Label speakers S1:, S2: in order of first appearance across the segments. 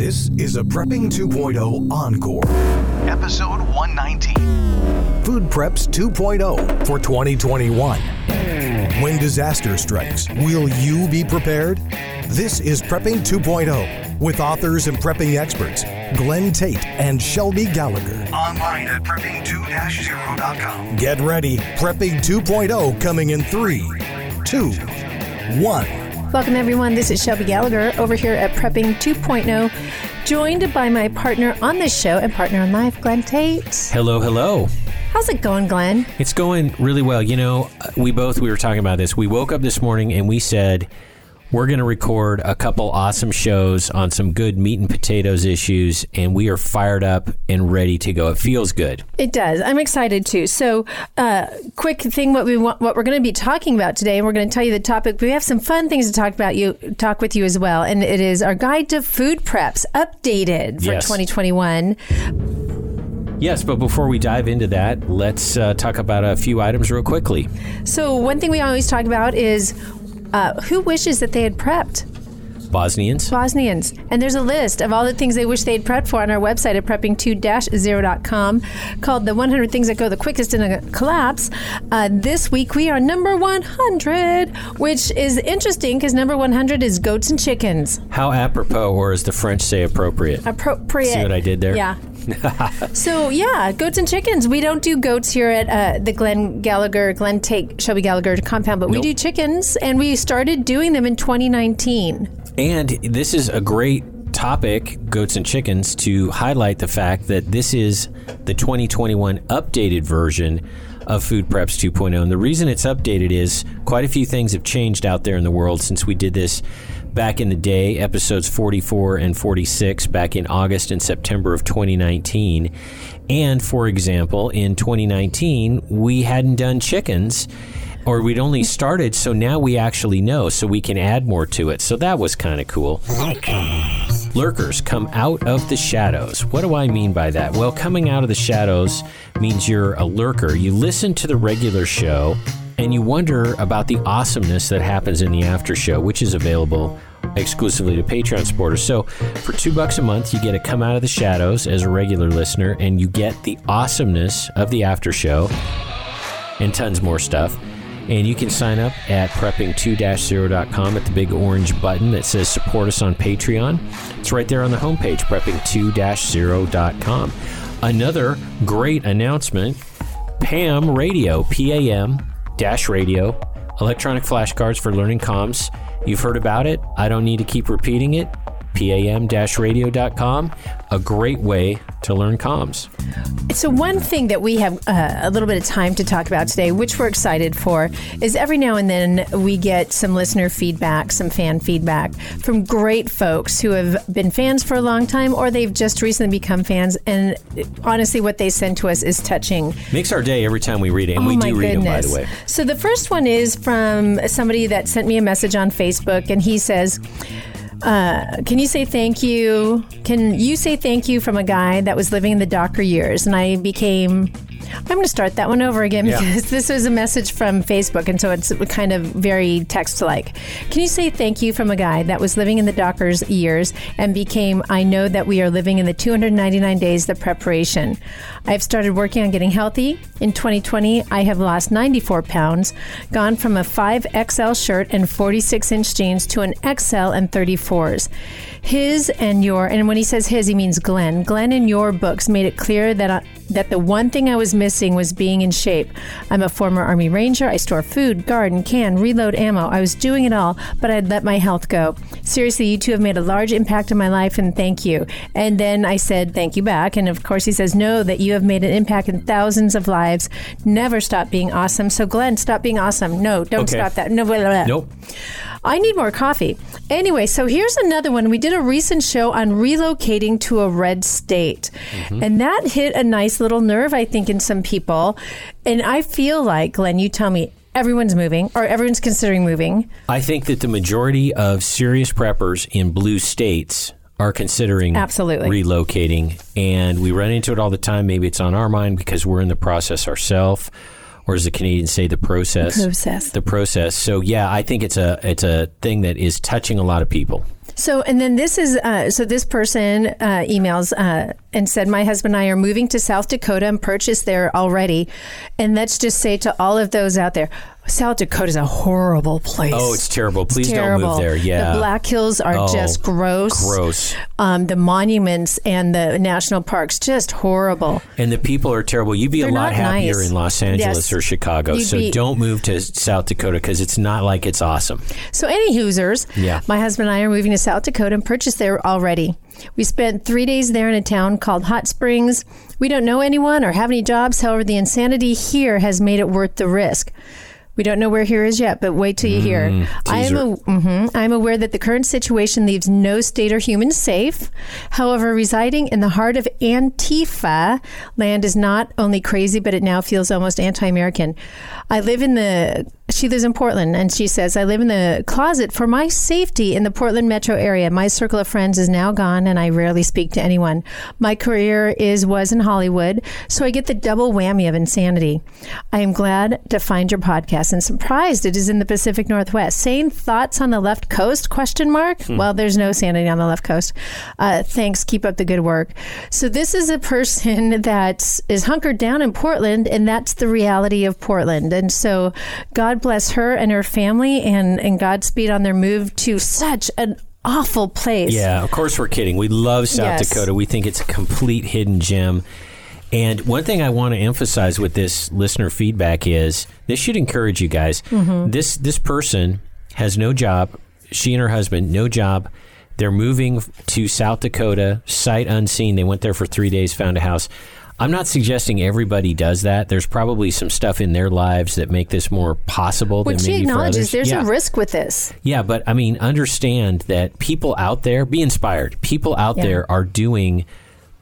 S1: This is a Prepping 2.0 Encore, episode 119. Food Preps 2.0 for 2021. When disaster strikes, will you be prepared? This is Prepping 2.0 with authors and prepping experts Glenn Tate and Shelby Gallagher. Online at prepping2-0.com. Get ready. Prepping 2.0 coming in 3, 2, 1.
S2: Welcome, everyone. This is Shelby Gallagher over here at Prepping 2.0, joined by my partner on this show and partner in life, Glenn Tate.
S3: Hello, hello.
S2: How's it going, Glenn?
S3: It's going really well. You know, we both we were talking about this. We woke up this morning and we said we're going to record a couple awesome shows on some good meat and potatoes issues, and we are fired up and ready to go. It feels good.
S2: It does. I'm excited too. So, uh, quick thing: what we want, what we're going to be talking about today, and we're going to tell you the topic. We have some fun things to talk about you, talk with you as well, and it is our guide to food preps updated for
S3: Yes.
S2: 2021.
S3: Yes, but before we dive into that, let's uh, talk about a few items real quickly.
S2: So, one thing we always talk about is uh, who wishes that they had prepped.
S3: Bosnians.
S2: Bosnians. And there's a list of all the things they wish they'd prepped for on our website at prepping2-0.com called the 100 things that go the quickest in a collapse. Uh, this week we are number 100, which is interesting because number 100 is goats and chickens.
S3: How apropos, or as the French say, appropriate.
S2: Appropriate.
S3: See what I did there?
S2: Yeah. so yeah, goats and chickens. We don't do goats here at uh, the Glenn Gallagher, Glenn Tate Shelby Gallagher compound, but we do chickens, and we started doing them in 2019.
S3: And this is a great topic, goats and chickens, to highlight the fact that this is the 2021 updated version of Food Preps 2.0. And the reason it's updated is quite a few things have changed out there in the world since we did this back in the day, episodes 44 and 46, back in August and September of 2019. And for example, in 2019, we hadn't done chickens or we'd only started, so now we actually know, so we can add more to it. So that was kind of cool. Lurkers come out of the shadows. What do I mean by that? Well, coming out of the shadows means you're a lurker. You listen to the regular show and you wonder about the awesomeness that happens in the after show, which is available exclusively to Patreon supporters. So for two bucks a month, you get to come out of the shadows as a regular listener and you get the awesomeness of the after show and tons more stuff. And you can sign up at prepping2-0.com at the big orange button that says support us on Patreon. It's right there on the homepage, prepping2-0.com. Another great announcement, PAM Radio, P-A-M dash radio, electronic flashcards for learning comms. You've heard about it. I don't need to keep repeating it. PAM-radio.com, a great way to learn comms.
S2: So, one thing that we have uh, a little bit of time to talk about today, which we're excited for, is every now and then we get some listener feedback, some fan feedback from great folks who have been fans for a long time or they've just recently become fans. And honestly, what they send to us is touching.
S3: Makes our day every time we read it, and
S2: oh
S3: we do read
S2: goodness.
S3: them, by the way.
S2: So, the first one is from somebody that sent me a message on Facebook, and he says, uh, can you say thank you? Can you say thank you from a guy that was living in the Docker years? And I became. I'm going to start that one over again
S3: Yeah.
S2: because this was a message from Facebook, and so it's kind of very text-like. Can you say thank you from a guy that was living in the Dockers years and became? I know that we are living in the 299 days of preparation. I've started working on getting healthy. In 2020, I have lost 94 pounds, gone from a 5XL shirt and 46 inch jeans to an XL and 34s. His and your, and when he says his, he means Glenn. Glenn in your books made it clear that I, that the one thing I was missing was being in shape. I'm a former Army Ranger. I store food, garden, can, reload ammo. I was doing it all, but I'd let my health go. Seriously, you two have made a large impact in my life, and thank you. And then I said thank you back, and of course he says no, that you have made an impact in thousands of lives. Never stop being awesome. So Glenn, stop being awesome. No, don't
S3: Okay.
S2: stop that. No, blah, blah.
S3: Nope.
S2: I need more coffee. Anyway, so here's another one. We did a recent show on relocating to a red state. Mm-hmm. And that hit a nice little nerve, I think, in some people. And I feel like, Glenn, you tell me, everyone's moving or everyone's considering moving.
S3: I think that the majority of serious preppers in blue states are considering
S2: Absolutely.
S3: relocating, and we run into it all the time. Maybe it's on our mind because we're in the process ourselves, or as the Canadians say, the process.
S2: Process.
S3: The process. So yeah, I think it's a it's a thing that is touching a lot of people.
S2: So, and then this is uh, so this person uh, emails uh, and said, My husband and I are moving to South Dakota and purchased there already. And let's just say to all of those out there, South Dakota is a horrible place.
S3: Oh, it's terrible. Please
S2: It's terrible.
S3: don't move there. Yeah.
S2: The Black Hills are
S3: Oh,
S2: just gross.
S3: gross.
S2: Um, the monuments and the national parks, just horrible.
S3: And the people are terrible. You'd be
S2: They're
S3: a lot happier
S2: nice.
S3: in Los Angeles
S2: Yes.
S3: or Chicago.
S2: You'd
S3: So
S2: be-
S3: don't move to South Dakota because it's not like it's awesome.
S2: So, any Hoosers,
S3: Yeah.
S2: my husband and I are moving to South Dakota and purchased there already. We spent three days there in a town called Hot Springs. We don't know anyone or have any jobs. However, the insanity here has made it worth the risk. We don't know where here is yet, but wait till you hear. I am, a, mhm, I am aware that the current situation leaves no state or human safe. However, residing in the heart of Antifa land is not only crazy, but it now feels almost anti American. I live in the, she lives in Portland, and she says, I live in the closet for my safety in the Portland metro area. My circle of friends is now gone, and I rarely speak to anyone. My career is, was in Hollywood, so I get the double whammy of insanity. I am glad to find your podcast and surprised it is in the Pacific Northwest. Same thoughts on the left coast? Question mark. Well, there's no sanity on the left coast. Uh, thanks. Keep up the good work. So this is a person that is hunkered down in Portland, and that's the reality of Portland. And so, God bless her and her family, and and Godspeed on their move to such an awful place.
S3: Yeah, of course we're kidding. We love South
S2: Yes.
S3: Dakota. We think it's a complete hidden gem. And one thing I want to emphasize with this listener feedback is this should encourage you guys.
S2: Mm-hmm.
S3: This this person has no job. She and her husband no job. They're moving to South Dakota, sight unseen. They went there for three days, found a house. I'm not suggesting everybody does that. There's probably some stuff in their lives that make this more possible
S2: Which
S3: than
S2: she acknowledges there's
S3: Yeah.
S2: a risk with this.
S3: Yeah, but I mean, understand that people out there, be inspired. People out
S2: Yeah.
S3: there are doing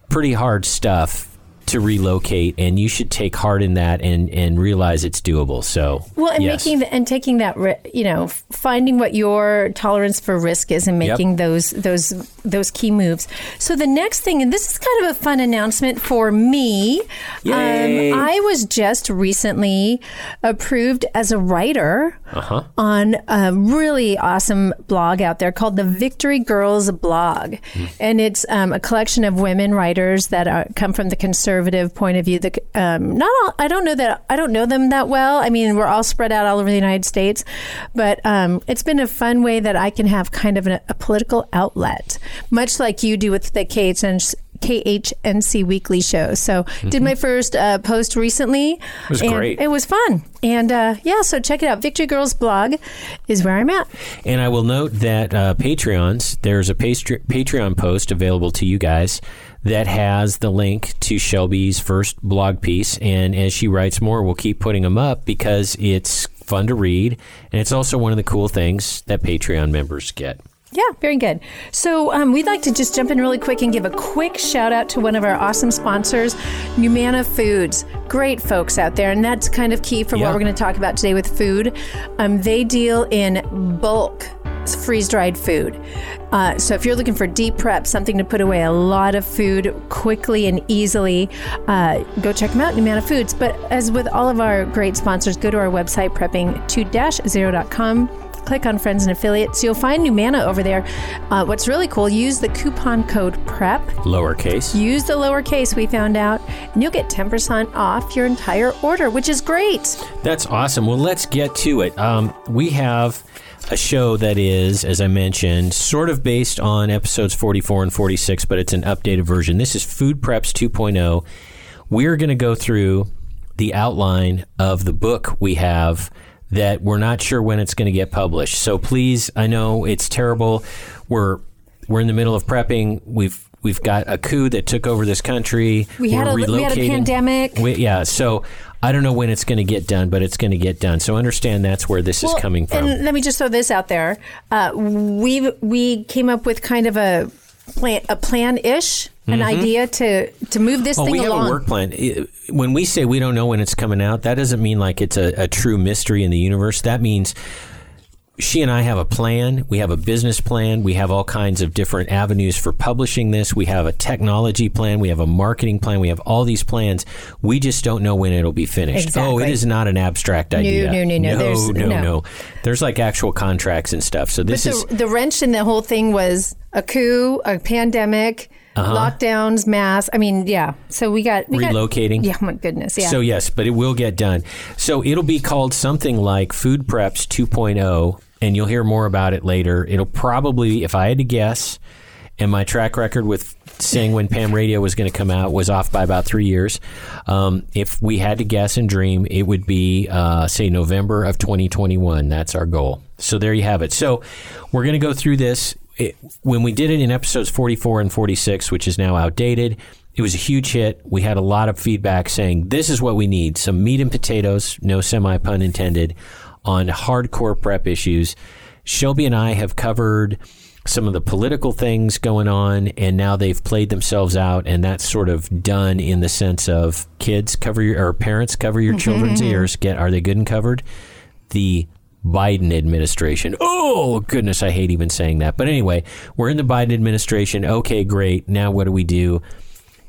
S3: pretty hard stuff to relocate, and you should take heart in that and, and realize it's doable. So,
S2: Well, and
S3: yes.
S2: making the, and taking that, you know, finding what your tolerance for risk is, and
S3: Yep.
S2: making those those those key moves. So the next thing, and this is kind of a fun announcement for me.
S3: Yay.
S2: Um, I was just recently approved as a writer
S3: Uh-huh.
S2: on a really awesome blog out there called the Victory Girls Blog,
S3: Hmm.
S2: and it's um, a collection of women writers that are, come from the conservative point of view. The um, not all, I don't know that I don't know them that well. I mean, we're all spread out all over the United States, but um, it's been a fun way that I can have kind of an, a political outlet, much like you do with the KHN. KHNC Weekly Show. So, did my first uh, post recently. It
S3: Mm-hmm. was
S2: and
S3: great.
S2: It was fun. And uh, yeah, so check it out. Victory Girls blog is where I'm at.
S3: And I will note that uh, Patreons, there's a Patre- Patreon post available to you guys that has the link to Shelby's first blog piece. And as she writes more, we'll keep putting them up because it's fun to read. And it's also one of the cool things that Patreon members get.
S2: Yeah, very good. So um, we'd like to just jump in really quick and give a quick shout out to one of our awesome sponsors, Numanna Foods. Great folks out there, and that's kind of key for
S3: Yeah.
S2: what we're going to talk about today with food. Um, they deal in bulk freeze dried food. Uh, so if you're looking for deep prep, something to put away a lot of food quickly and easily, uh, go check them out, Numanna Foods. But as with all of our great sponsors, go to our website, prepping2-0.com click on friends and affiliates. You'll find Numanna over there. Uh, what's really cool, use the coupon code PREP.
S3: Lowercase.
S2: Use the lowercase we found out, and you'll get 10% off your entire order, which is great.
S3: That's awesome. Well, let's get to it. Um, we have a show that is, as I mentioned, sort of based on episodes 44 and 46, but it's an updated version. This is Food Preps 2.0. We're going to go through the outline of the book we have that we're not sure when it's going to get published. So please, I know it's terrible. We're we're in the middle of prepping. We've we've got a coup that took over this country.
S2: We had a- we had a pandemic.
S3: We- yeah, so I don't know when it's going to get done, but it's going to get done. So understand that's where this is coming from.
S2: And let me just throw this out there. Uh, we we came up with kind of a plan, a plan ish, an idea to to move this
S3: Mm-hmm. Oh,
S2: thing
S3: we have a work plan. When we say we don't know when it's coming out, that doesn't mean like it's a, a true mystery in the universe. That means she and I have a plan. We have a business plan. We have all kinds of different avenues for publishing this. We have a technology plan. We have a marketing plan. We have all these plans. We just don't know when it'll be finished.
S2: Exactly.
S3: Oh, it is not an abstract idea.
S2: no, no, no.
S3: No,
S2: There's-
S3: no,
S2: no.
S3: no. There's like actual contracts and stuff. So this
S2: But
S3: is
S2: the, the wrench in the whole thing was a coup, a pandemic,
S3: Uh-huh.
S2: lockdowns, mass. I mean, yeah. So we got we got-
S3: Relocating?
S2: yeah, my goodness. Yeah.
S3: So yes, but it will get done. So it'll be called something like Food Preps 2.0, and you'll hear more about it later. It'll probably, if I had to guess, and my track record with saying when Pam Radio was going to come out was off by about three years. Um, if we had to guess and dream, it would be uh, say November of 2021. That's our goal. So there you have it. So we're going to go through this. It, when we did it in episodes 44 and 46, which is now outdated, it was a huge hit. We had a lot of feedback saying this is what we need: some meat and potatoes, no semi pun intended, on hardcore prep issues. Shelby and I have covered some of the political things going on, and now they've played themselves out, and that's sort of done in the sense of kids cover your or parents cover your children's mm-hmm. ears. Get are they good and covered? The Biden administration. Oh goodness, I hate even saying that. But anyway, we're in the Biden administration. Okay, great. Now what do we do?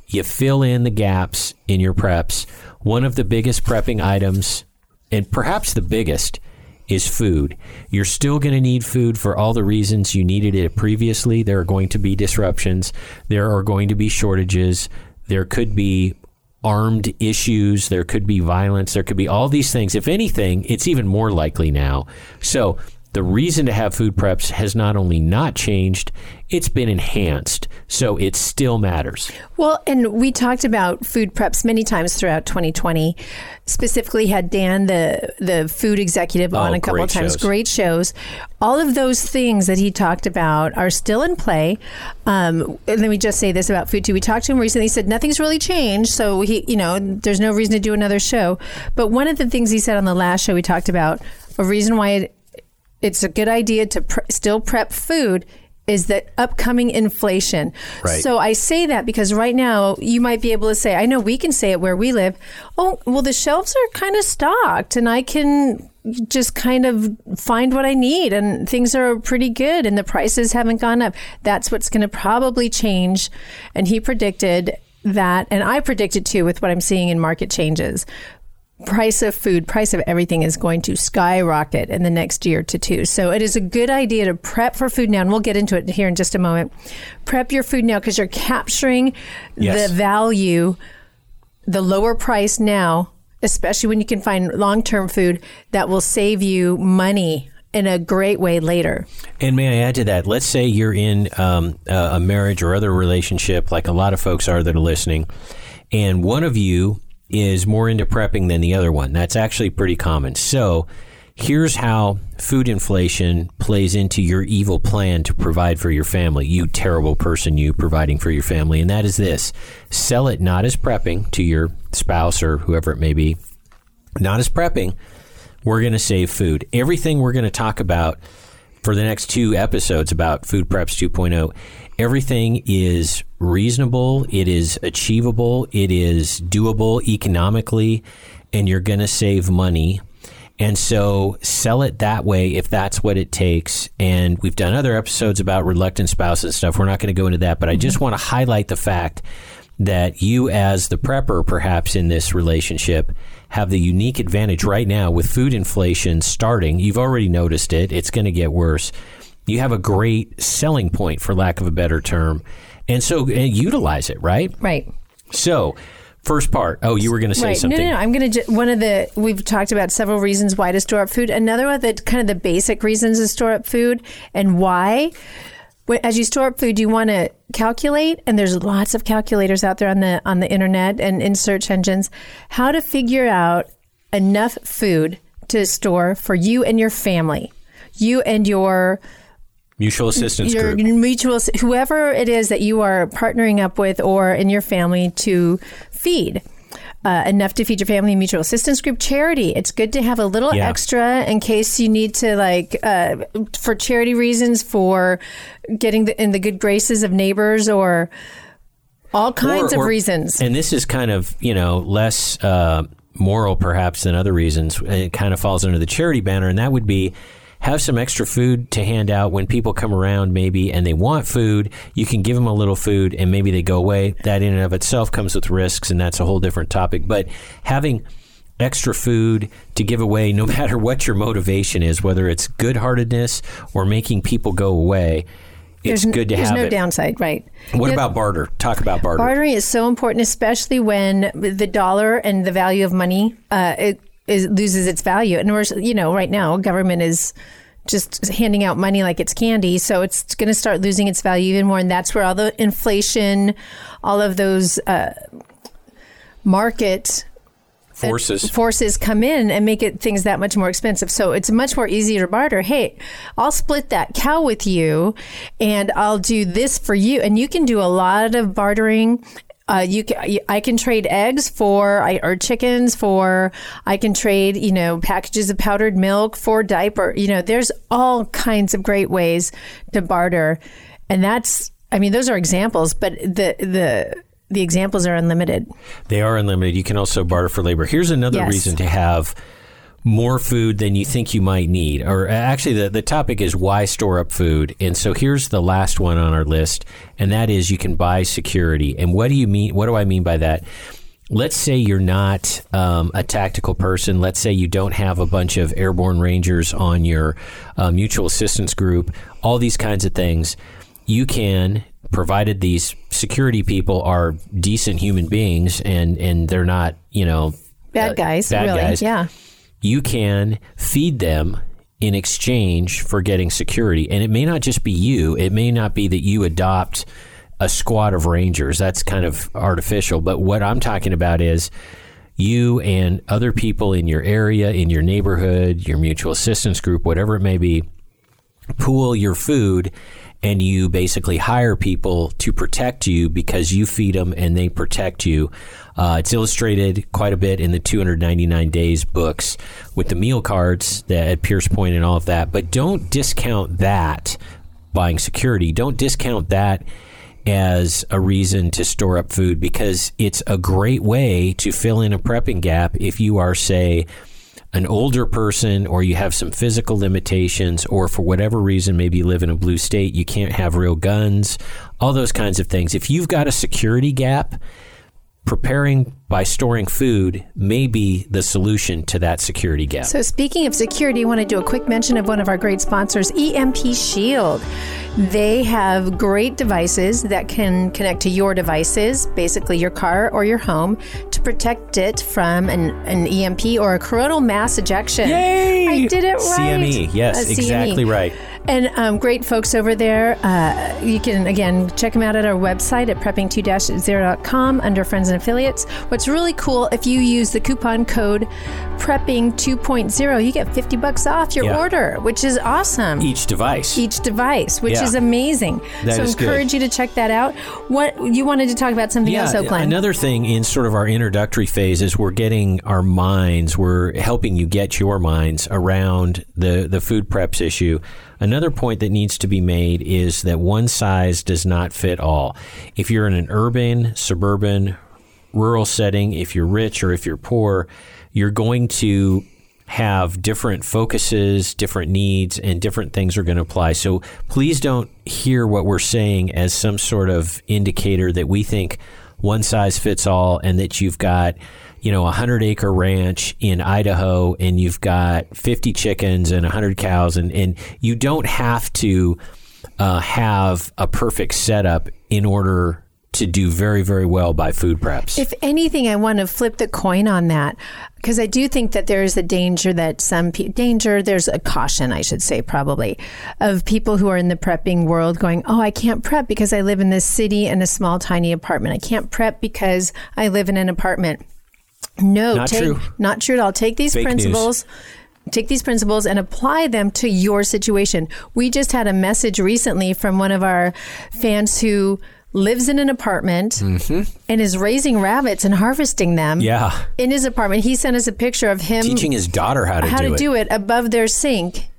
S3: You fill in the gaps in your preps. One of the biggest prepping items, and perhaps the biggest, is food. You're still going to need food for all the reasons you needed it previously. There are going to be disruptions. There are going to be shortages. There could be armed issues. There could be violence. There could be all these things. If anything, it's even more likely now. So the reason to have food preps has not only not changed, it's been enhanced. So it still matters.
S2: Well, and we talked about food preps many times throughout 2020. Specifically, had Dan, the the food executive, on
S3: Oh,
S2: a couple of times.
S3: shows.
S2: Great shows. All of those things that he talked about are still in play. Um, and let me just say this about food too. We talked to him recently. He said nothing's really changed, so he, you know, there's no reason to do another show. But one of the things he said on the last show we talked about a reason why it, it's a good idea to pre- still prep food is the upcoming inflation.
S3: Right.
S2: So I say that because right now you might be able to say, I know we can say it where we live. Oh, well, the shelves are kind of stocked and I can just kind of find what I need and things are pretty good and the prices haven't gone up. That's what's going to probably change. And he predicted that, and I predicted too with what I'm seeing in market changes price of food, price of everything is going to skyrocket in the next year to two. So it is a good idea to prep for food now, and we'll get into it here in just a moment. Prep your food now because you're capturing
S3: Yes.
S2: the value, the lower price now, especially when you can find long term food that will save you money in a great way later.
S3: And may I add to that? Let's say you're in um, a a marriage or other relationship, like a lot of folks are that are listening, and one of you is more into prepping than the other one. That's actually pretty common. So here's how food inflation plays into your evil plan to provide for your family. You terrible person, you providing for your family. And that is this sell it not as prepping to your spouse or whoever it may be, not as prepping. We're going to save food. Everything we're going to talk about for the next two episodes about Food Preps 2.0, everything is reasonable, it is achievable, it is doable economically, and you're going to save money. And so sell it that way if that's what it takes. And we've done other episodes about reluctant spouses and stuff. We're not going to go into that, but I just mm-hmm. want to highlight the fact that you, as the prepper, perhaps in this relationship, have the unique advantage right now with food inflation starting. You've already noticed it, it's going to get worse. You have a great selling point, for lack of a better term. And so uh, utilize it, right?
S2: Right.
S3: So, first part. Oh, you were going to say
S2: right.
S3: something.
S2: No, no, no. I'm going to. Ju- one of the we've talked about several reasons why to store up food. Another one that kind of the basic reasons to store up food and why. When- As you store up food, you want to calculate, and there's lots of calculators out there on the on the internet and in search engines, how to figure out enough food to store for you and your family, you and your
S3: Mutual assistance
S2: your
S3: group.
S2: mutual whoever it is that you are partnering up with or in your family to feed uh, enough to feed your family mutual assistance group charity it's good to have a little
S3: Yeah.
S2: extra in case you need to like uh, for charity reasons for getting the, in the good graces of neighbors or all kinds
S3: Or-
S2: of
S3: or-
S2: reasons
S3: And this is kind of, you know, less uh, moral perhaps than other reasons. It kind of falls under the charity banner, and that would be have some extra food to hand out when people come around, maybe, and they want food. You can give them a little food, and maybe they go away. That in and of itself comes with risks, and that's a whole different topic. But having extra food to give away, no matter what your motivation is, whether it's good heartedness or making people go away, it's
S2: there's,
S3: good to have.
S2: there's
S3: have
S2: no
S3: it.
S2: downside, right?
S3: What
S2: You know,
S3: about barter? Talk about barter.
S2: bartering is so important, especially when the dollar and the value of money uh, it, is, loses its value. And we're, you know, right now, government is just handing out money like it's candy, so it's going to start losing its value even more. And that's where all the inflation, all of those uh, market
S3: Forces.
S2: forces come in and make it things that much more expensive. So it's much more easier to barter. Hey, I'll split that cow with you, and I'll do this for you. And you can do a lot of bartering. Uh, you can, I can trade eggs for I- or chickens for. I can trade you know packages of powdered milk for diaper. You know, there's all kinds of great ways to barter, and that's. I mean, those are examples, but the the the examples are unlimited.
S3: They are unlimited. You can also barter for labor. Here's another
S2: Yes.
S3: reason to have more food than you think you might need. Or uh, actually, the, the topic is why store up food. And so here's the last one on our list, and that is you can buy security. And what do you mean? What do I mean by that? Let's say you're not um, a tactical person. Let's say you don't have a bunch of airborne rangers on your uh, mutual assistance group. All these kinds of things. You can, provided these security people are decent human beings and and they're not, you know,
S2: Bad
S3: uh,
S2: guys,
S3: bad
S2: really.
S3: guys.
S2: Yeah.
S3: You can feed them in exchange for getting security, and it may not just be you. It may not be that you adopt a squad of rangers. That's kind of artificial. But what I'm talking about is you and other people in your area, in your neighborhood, your mutual assistance group, whatever it may be, pool your food and you basically hire people to protect you because you feed them and they protect you. Uh, it's illustrated quite a bit in the 299 Days books with the meal cards that at Pierce Point and all of that. But don't discount that buying security. Don't discount that as a reason to store up food because it's a great way to fill in a prepping gap if you are, say, an older person or you have some physical limitations or for whatever reason maybe you live in a blue state you can't have real guns all those kinds of things if you've got a security gap preparing by storing food may be the solution to that security gap
S2: So, speaking of security, I want to do a quick mention of one of our great sponsors, EMP Shield. They have great devices that can connect to your devices, basically your car or your home, to protect it from an, an EMP or a coronal mass ejection.
S3: Yay!
S2: I did it right.
S3: CME, yes,
S2: CME.
S3: exactly right.
S2: And um, great folks over there. Uh, you can, again, check them out at our website at prepping2-0.com under friends and affiliates. What's really cool, if you use the coupon code prepping2.0, you get 50 bucks off your
S3: Yeah.
S2: order, which is awesome.
S3: each device
S2: Each device, which
S3: Yeah.
S2: is amazing.
S3: That
S2: so
S3: is good.
S2: encourage you to check that out. What you wanted to talk about something else, Oakland?
S3: Another thing in sort of our introductory phase is we're getting our minds, we're helping you get your minds around the, the food preps issue. Another point that needs to be made is that one size does not fit all. If you're in an urban, suburban, rural setting, if you're rich or if you're poor, you're going to have different focuses, different needs, and different things are going to apply. So please don't hear what we're saying as some sort of indicator that we think one size fits all and that you've got, you know, a hundred acre ranch in Idaho and you've got 50 chickens and a hundred cows and, and you don't have to uh, have a perfect setup in order to do very, very well by food preps.
S2: If anything, I want to flip the coin on that because I do think that there is a danger that some pe- danger, there's a caution, I should say, probably, of people who are in the prepping world going, Oh, I can't prep because I live in this city in a small, tiny apartment. I can't prep because I live in an apartment. No,
S3: Not
S2: take,
S3: true.
S2: Not true at all. Take these
S3: Fake news.
S2: principles. Take these principles and apply them to your situation. We just had a message recently from one of our fans who lives in an apartment and is raising rabbits and harvesting them
S3: Mm-hmm. yeah.
S2: in his apartment. He sent us a picture of him
S3: Teaching his daughter how to
S2: how
S3: do
S2: to
S3: it.
S2: do it above their sink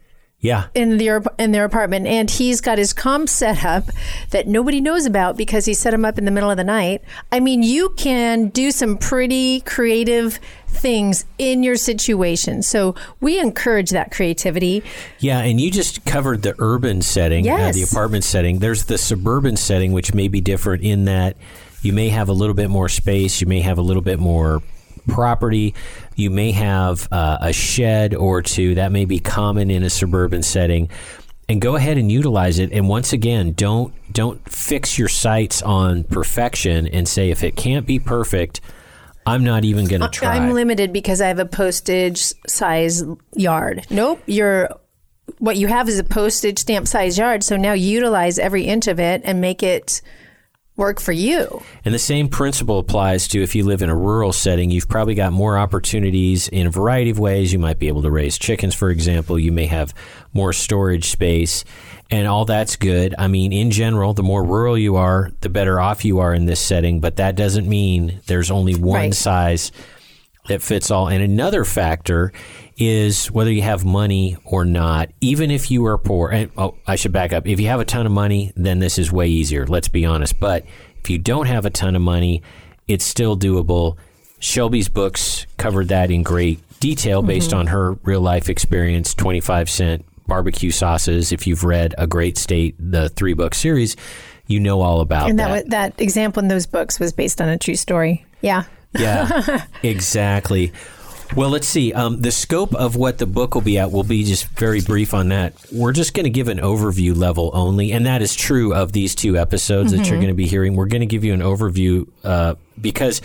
S3: Yeah.
S2: in their in their apartment, and he's got his comms set up that nobody knows about because he set them up in the middle of the night. I mean, you can do some pretty creative things in your situation. So we encourage that creativity.
S3: Yeah, and you just covered the urban setting, uh, the apartment setting. There's the suburban setting, which may be different in that you may have a little bit more space, you may have a little bit more property, you may have uh, a shed or two. That may be common in a suburban setting. And go ahead and utilize it. And once again, don't don't fix your sights on perfection and say if it can't be perfect, I'm not even going uh, to try.
S2: I'm limited because I have a postage size yard. Nope, you're what you have is a postage stamp size yard. So now utilize every inch of it and make it work for you.
S3: And the same principle applies to if you live in a rural setting. You've probably got more opportunities in a variety of ways. You might be able to raise chickens, for example. You may have more storage space, and all that's good. I mean, in general, the more rural you are, the better off you are in this setting, but that doesn't mean there's only one
S2: Right.
S3: size that fits all. And another factor is whether you have money or not. Even if you are poor, and oh, I should back up. If you have a ton of money, then this is way easier. Let's be honest. But if you don't have a ton of money, it's still doable. Shelby's books covered that in great detail based mm-hmm. on her real life experience. Twenty five cent barbecue sauces. If you've read A Great State, the three book series, you know all about
S2: And
S3: that.
S2: that that example in those books was based on a true story. Yeah.
S3: Yeah, exactly. Well, let's see. Um, the scope of what the book will be at will be just very brief on that. We're just going to give an overview level only, and that is true of these two episodes that you're going to be hearing. We're going to give you an overview uh, because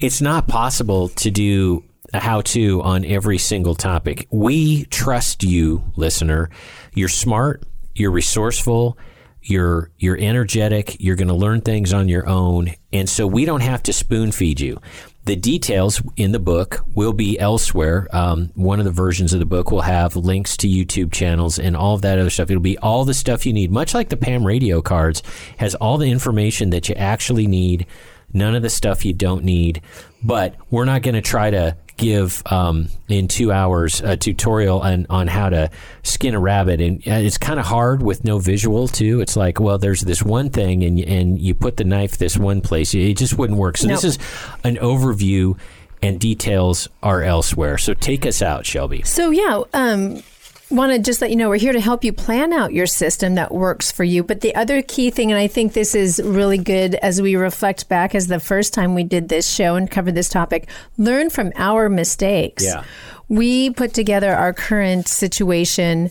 S3: it's not possible to do a how to on every single topic. We trust you, listener. You're smart, you're resourceful, you're you're energetic, you're going to learn things on your own, and so we don't have to spoon feed you. The details in the book will be elsewhere. Um, one of the versions of the book will have links to YouTube channels and all of that other stuff. It'll be all the stuff you need, much like the Pam radio cards, has all the information that you actually need, none of the stuff you don't need. But we're not going to try to give um, in two hours a tutorial on, on how to skin a rabbit. And uh, it's kind of hard with no visual too. It's like well there's this one thing and, and you put the knife this one place. It just wouldn't work. So this is an overview and details are elsewhere. So take us out shelby.
S2: So yeah, um, want to just let you know we're here to help you plan out your system that works for you. But the other key thing, and I think this is really good as we reflect back as the first time we did this show and covered this topic, learn from our mistakes.
S3: Yeah.
S2: We put together our current situation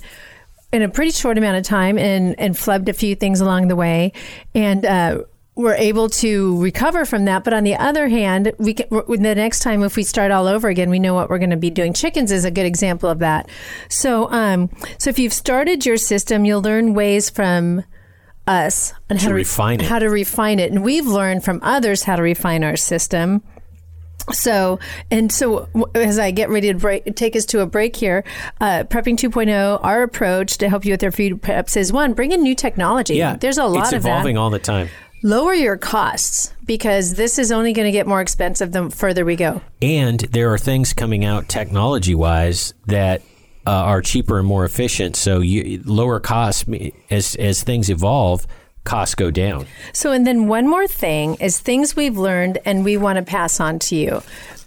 S2: in a pretty short amount of time and and flubbed a few things along the way and uh we're able to recover from that, but on the other hand, we can, the next time if we start all over again, we know what we're going to be doing. Chickens is a good example of that. So, um, so if you've started your system, you'll learn ways from us on how
S3: To
S2: re-
S3: refine it.
S2: how to refine it, and we've learned from others how to refine our system. So, and so as I get ready to break, take us to a break here, uh, Prepping 2.0, our approach to help you with your food preps is one, bring in new technology.
S3: yeah
S2: There's a lot
S3: it's
S2: of that
S3: evolving all the time
S2: lower your costs because this is only going to get more expensive the further we go.
S3: and there are things coming out technology wise that uh, are cheaper and more efficient so you lower costs as as things evolve costs go down
S2: So, and then one more thing is things we've learned and we want to pass on to you.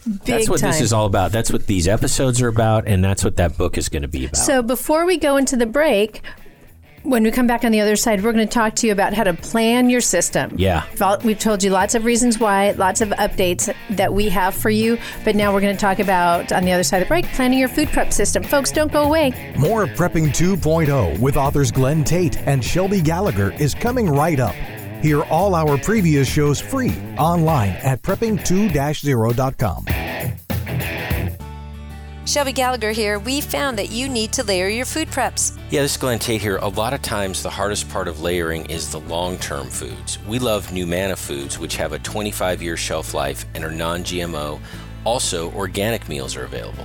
S2: Big
S3: That's what
S2: time.
S3: this is all about. That's what these episodes are about, and that's what that book is going to be about.
S2: So, before we go into the break, when we come back on the other side, we're going to talk to you about how to plan your system.
S3: Yeah.
S2: We've told you lots of reasons why, lots of updates that we have for you, but now we're going to talk about, on the other side of the break, planning your food prep system. Folks, don't go away.
S1: More Prepping 2.0 with authors Glenn Tate and Shelby Gallagher is coming right up. Hear all our previous shows free online at prepping2-0.com.
S4: Shelby Gallagher here. We found that you need to layer your food preps.
S5: Yeah, this is Glenn Tate here. A lot of times, the hardest part of layering is the long term foods. We love Numanna foods, which have a 25 year shelf life and are non GMO. Also, organic meals are available.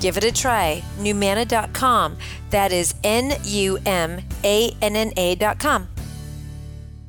S4: Give it a try. Numanna.com. That is N U M A N N A.com.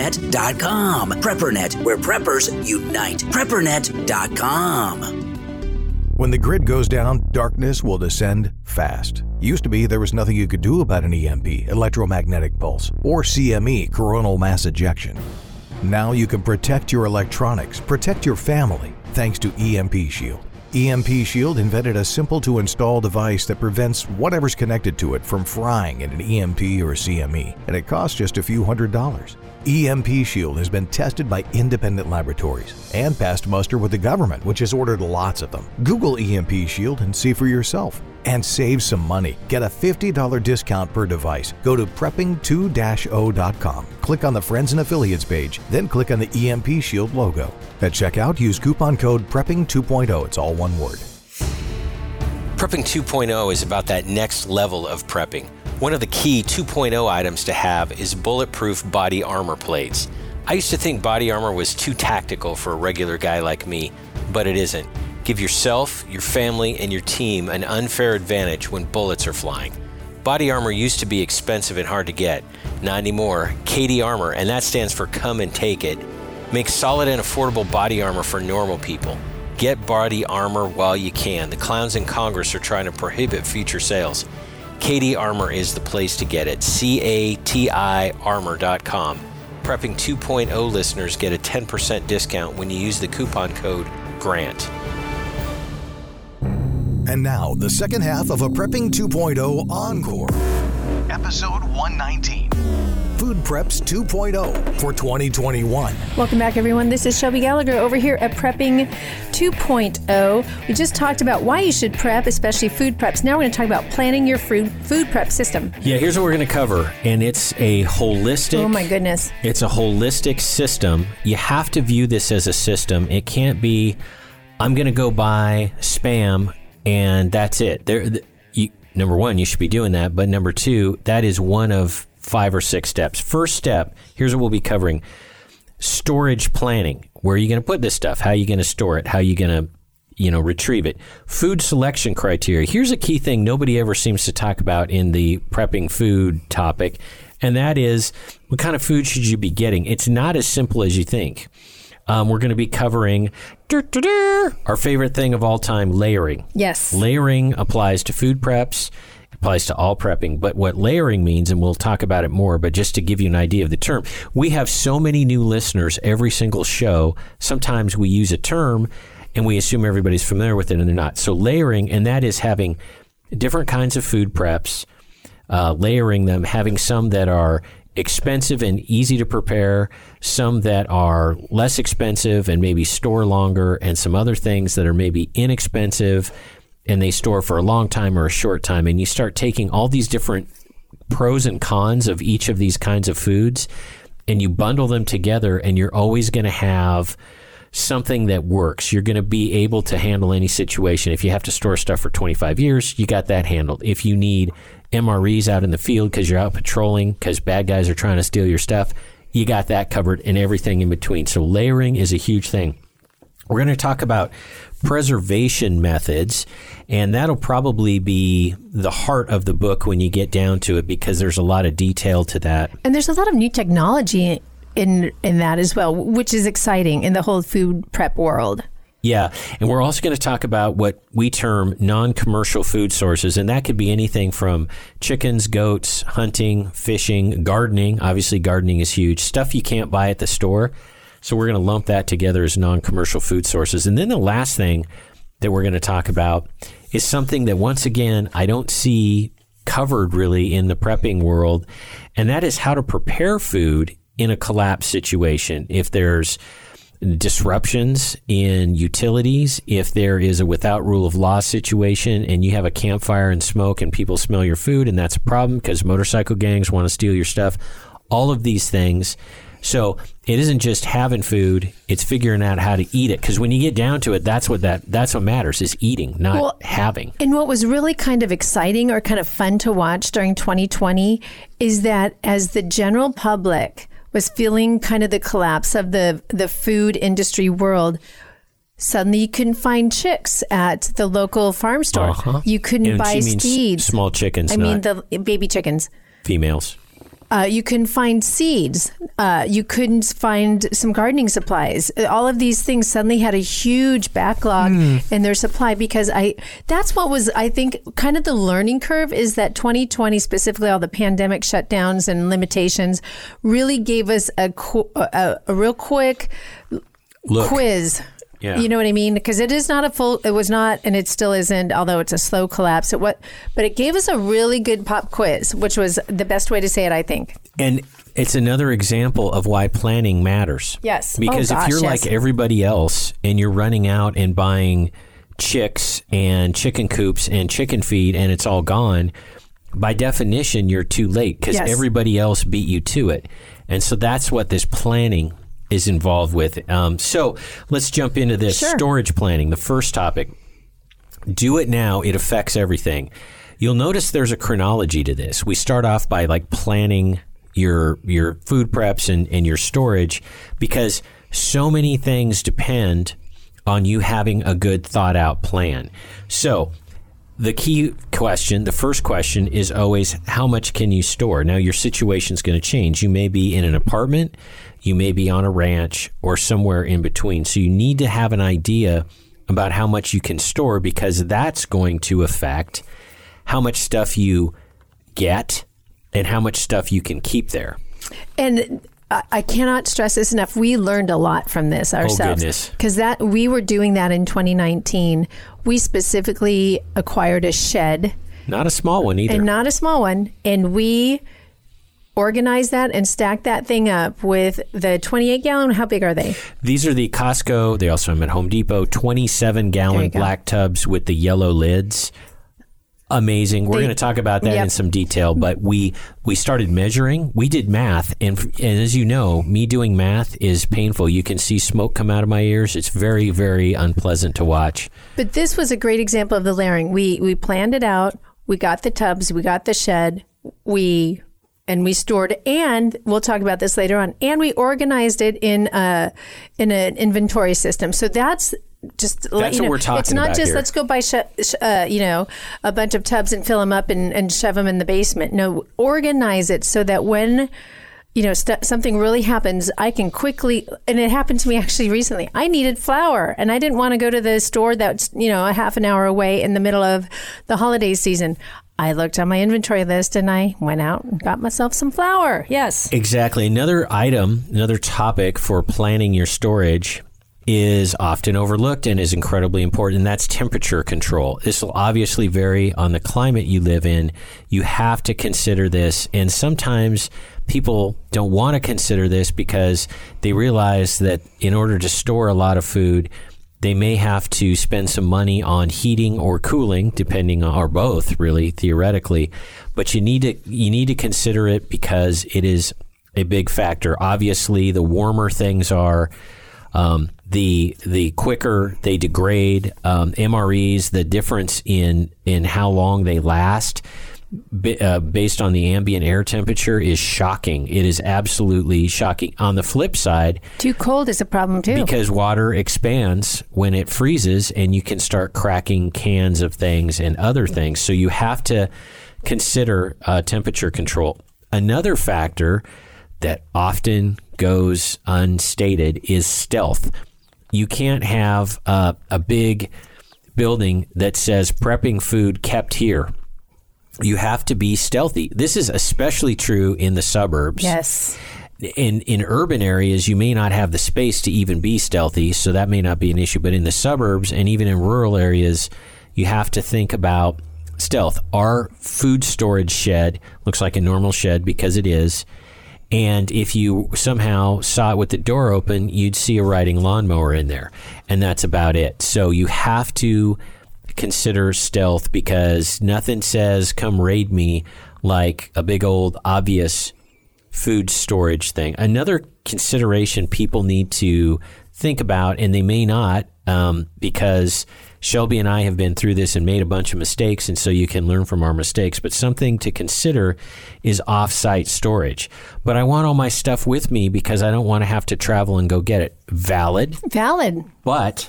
S6: preppernet.com. Preppernet, where preppers unite. Preppernet.com.
S1: When the grid goes down, darkness will descend fast. Used to be there was nothing you could do about an EMP, electromagnetic pulse, or CME, coronal mass ejection. Now you can protect your electronics, protect your family, thanks to EMP Shield. EMP Shield invented a simple to install device that prevents whatever's connected to it from frying in an EMP or CME, and it costs just a few hundred dollars. EMP Shield has been tested by independent laboratories and passed muster with the government, which has ordered lots of them. Google EMP Shield and see for yourself. And save some money. Get a $50 discount per device. Go to prepping2-0.com. Click on the Friends and Affiliates page, then click on the EMP Shield logo. At checkout, use coupon code PREPPING 2.0. It's all one word.
S5: Prepping 2.0 is about that next level of prepping. One of the key 2.0 items to have is bulletproof body armor plates. I used to think body armor was too tactical for a regular guy like me, but it isn't. Give yourself, your family, and your team an unfair advantage when bullets are flying. Body armor used to be expensive and hard to get. Not anymore. CATI Armor, and that stands for Come and Take It, makes solid and affordable body armor for normal people. Get body armor while you can. The clowns in Congress are trying to prohibit future sales. CATI Armor is the place to get it. C A T I armor.com. Prepping 2.0 listeners get a 10% discount when you use the coupon code GRANT.
S1: And now, the second half of a Prepping 2.0 Encore. Episode 119. Food Preps 2.0 for 2021.
S2: Welcome back, everyone. This is Shelby Gallagher over here at Prepping 2.0. We just talked about why you should prep, especially food preps. Now we're going to talk about planning your food food prep system.
S3: Yeah, here's what we're going to cover, and it's a holistic.
S2: Oh my goodness!
S3: It's a holistic system. You have to view this as a system. It can't be. I'm going to go buy spam and that's it. There, you, number one, you should be doing that, but number two, that is one of five or six steps. First step, here's what we'll be covering storage planning. Where are you going to put this stuff? How are you going to store it? How are you going to you know retrieve it food selection criteria here's a key thing nobody ever seems to talk about in the prepping food topic and that is what kind of food should you be getting it's not as simple as you think um, we're going to be covering our favorite thing of all time layering
S2: yes
S3: layering applies to food preps applies to all prepping. But what layering means, and we'll talk about it more, but just to give you an idea of the term, we have so many new listeners every single show. Sometimes we use a term and we assume everybody's familiar with it and they're not. So layering, and that is having different kinds of food preps, uh, layering them, having some that are expensive and easy to prepare, some that are less expensive and maybe store longer, and some other things that are maybe inexpensive and they store for a long time or a short time. And you start taking all these different pros and cons of each of these kinds of foods and you bundle them together, and you're always going to have something that works. You're going to be able to handle any situation. If you have to store stuff for 25 years, you got that handled. If you need MREs out in the field because you're out patrolling because bad guys are trying to steal your stuff, you got that covered and everything in between. So layering is a huge thing. We're going to talk about preservation methods. And that'll probably be the heart of the book when you get down to it because there's a lot of detail to that.
S2: And there's a lot of new technology in in that as well, which is exciting in the whole food prep world.
S3: Yeah, and we're also going to talk about what we term non-commercial food sources, and that could be anything from chickens, goats, hunting, fishing, gardening. Obviously, gardening is huge. Stuff you can't buy at the store. So we're going to lump that together as non-commercial food sources. And then the last thing that we're going to talk about is something that once again I don't see covered really in the prepping world, and that is how to prepare food in a collapse situation. If there's disruptions in utilities, if there is a without rule of law situation and you have a campfire and smoke and people smell your food and that's a problem because motorcycle gangs want to steal your stuff, all of these things. So it isn't just having food; it's figuring out how to eat it. Because when you get down to it, that's what that that's what matters is eating, not well, having.
S2: And what was really kind of exciting or kind of fun to watch during 2020 is that as the general public was feeling kind of the collapse of the the food industry world suddenly you couldn't find chicks at the local farm store. Uh-huh. You couldn't and buy seeds.
S3: Small chickens.
S2: I mean the baby chickens.
S3: Females.
S2: Uh, you can find seeds. Uh, you couldn't find some gardening supplies. All of these things suddenly had a huge backlog mm. in their supply because I. That's what was I think kind of the learning curve is that 2020 specifically all the pandemic shutdowns and limitations really gave us a a, a real quick
S3: Look.
S2: quiz
S3: yeah.
S2: You know what I mean? Because it is not a full. It was not, and it still isn't. Although it's a slow collapse. It what, but it gave us a really good pop quiz, which was the best way to say it, I think.
S3: And it's another example of why planning matters.
S2: Yes.
S3: Oh, because
S2: oh, gosh,
S3: if you're
S2: yes.
S3: like everybody else and you're running out and buying chicks and chicken coops and chicken feed and it's all gone, by definition you're too late because
S2: yes.
S3: everybody else beat you to it. And so that's what this planning is involved with. Um, so let's jump into this
S2: sure.
S3: storage planning. The first topic. Do it now. It affects everything. You'll notice there's a chronology to this. We start off by like planning your your food preps and, and your storage because so many things depend on you having a good thought out plan. So the key question, the first question is always how much can you store? Now your situation is going to change. You may be in an apartment, you may be on a ranch or somewhere in between. So you need to have an idea about how much you can store because that's going to affect how much stuff you get and how much stuff you can keep there.
S2: And I cannot stress this enough. We learned a lot from this oh, ourselves. Because
S3: oh,
S2: that we were doing that in 2019. We specifically acquired a shed.
S3: Not a small one either.
S2: And not a small one. And we organize that and stack that thing up with the 28 gallon. How big are they?
S3: These are the Costco. They also have at Home Depot 27 gallon black tubs with the yellow lids. Amazing. We're going to talk about that
S2: yep.
S3: in some detail, but we we started measuring. We did math, and, and as you know, me doing math is painful. You can see smoke come out of my ears. It's very very unpleasant to watch.
S2: But this was a great example of the layering. We we planned it out. We got the tubs. We got the shed. We and we stored and we'll talk about this later on and we organized it in a in an inventory system so that's just
S3: that's
S2: let you
S3: what
S2: know,
S3: we're talking
S2: it's not
S3: about
S2: just
S3: here.
S2: let's go buy sh- sh- uh, you know a bunch of tubs and fill them up and, and shove them in the basement no organize it so that when you know st- something really happens i can quickly and it happened to me actually recently i needed flour and i didn't want to go to the store that's you know a half an hour away in the middle of the holiday season I looked on my inventory list and I went out and got myself some flour. Yes.
S3: Exactly. Another item, another topic for planning your storage is often overlooked and is incredibly important, and that's temperature control. This will obviously vary on the climate you live in. You have to consider this, and sometimes people don't want to consider this because they realize that in order to store a lot of food, they may have to spend some money on heating or cooling, depending on, or both, really theoretically. But you need to you need to consider it because it is a big factor. Obviously, the warmer things are, um, the the quicker they degrade. Um, MREs, the difference in in how long they last uh, based on the ambient air temperature is shocking. It is absolutely shocking. On the flip side,
S2: too cold is a problem too.
S3: Because water expands when it freezes, and you can start cracking cans of things and other things. So you have to consider uh, temperature control. Another factor that often goes unstated is stealth. You can't have uh, a big building that says prepping food kept here you have to be stealthy. This is especially true in the suburbs.
S2: Yes.
S3: In in urban areas, you may not have the space to even be stealthy, so that may not be an issue. But in the suburbs and even in rural areas, you have to think about stealth. Our food storage shed looks like a normal shed because it is. And if you somehow saw it with the door open, you'd see a riding lawnmower in there. And that's about it. So you have to consider stealth because nothing says come raid me like a big old obvious food storage thing. Another consideration people need to think about, and they may not, um, because Shelby and I have been through this and made a bunch of mistakes, and so you can learn from our mistakes. But something to consider is off-site storage. But I want all my stuff with me because I don't want to have to travel and go get it. Valid.
S2: Valid.
S3: But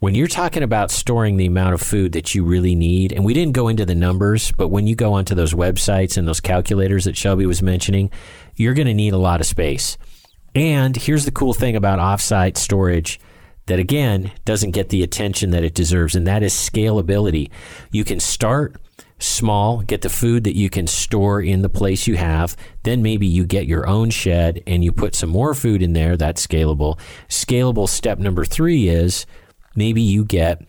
S3: when you're talking about storing the amount of food that you really need, and we didn't go into the numbers, but when you go onto those websites and those calculators that Shelby was mentioning, you're going to need a lot of space. And here's the cool thing about offsite storage that again doesn't get the attention that it deserves, and that is scalability. You can start small, get the food that you can store in the place you have. Then maybe you get your own shed and you put some more food in there. That's scalable. Scalable step number three is maybe you get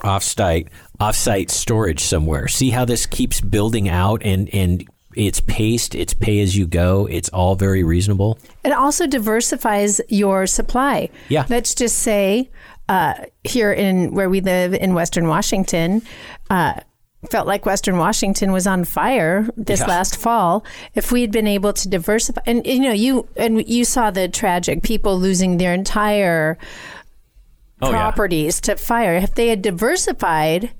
S3: offsite offsite storage somewhere. See how this keeps building out and and it's paced, it's pay as you go, it's all very reasonable.
S2: It also diversifies your supply.
S3: Yeah.
S2: Let's just say uh, here in where we live in Western Washington, uh, felt like Western Washington was on fire this yeah. last fall. If we had been able to diversify, and you know, you and you saw the tragic people losing their entire oh, properties yeah. to fire. If they had diversified,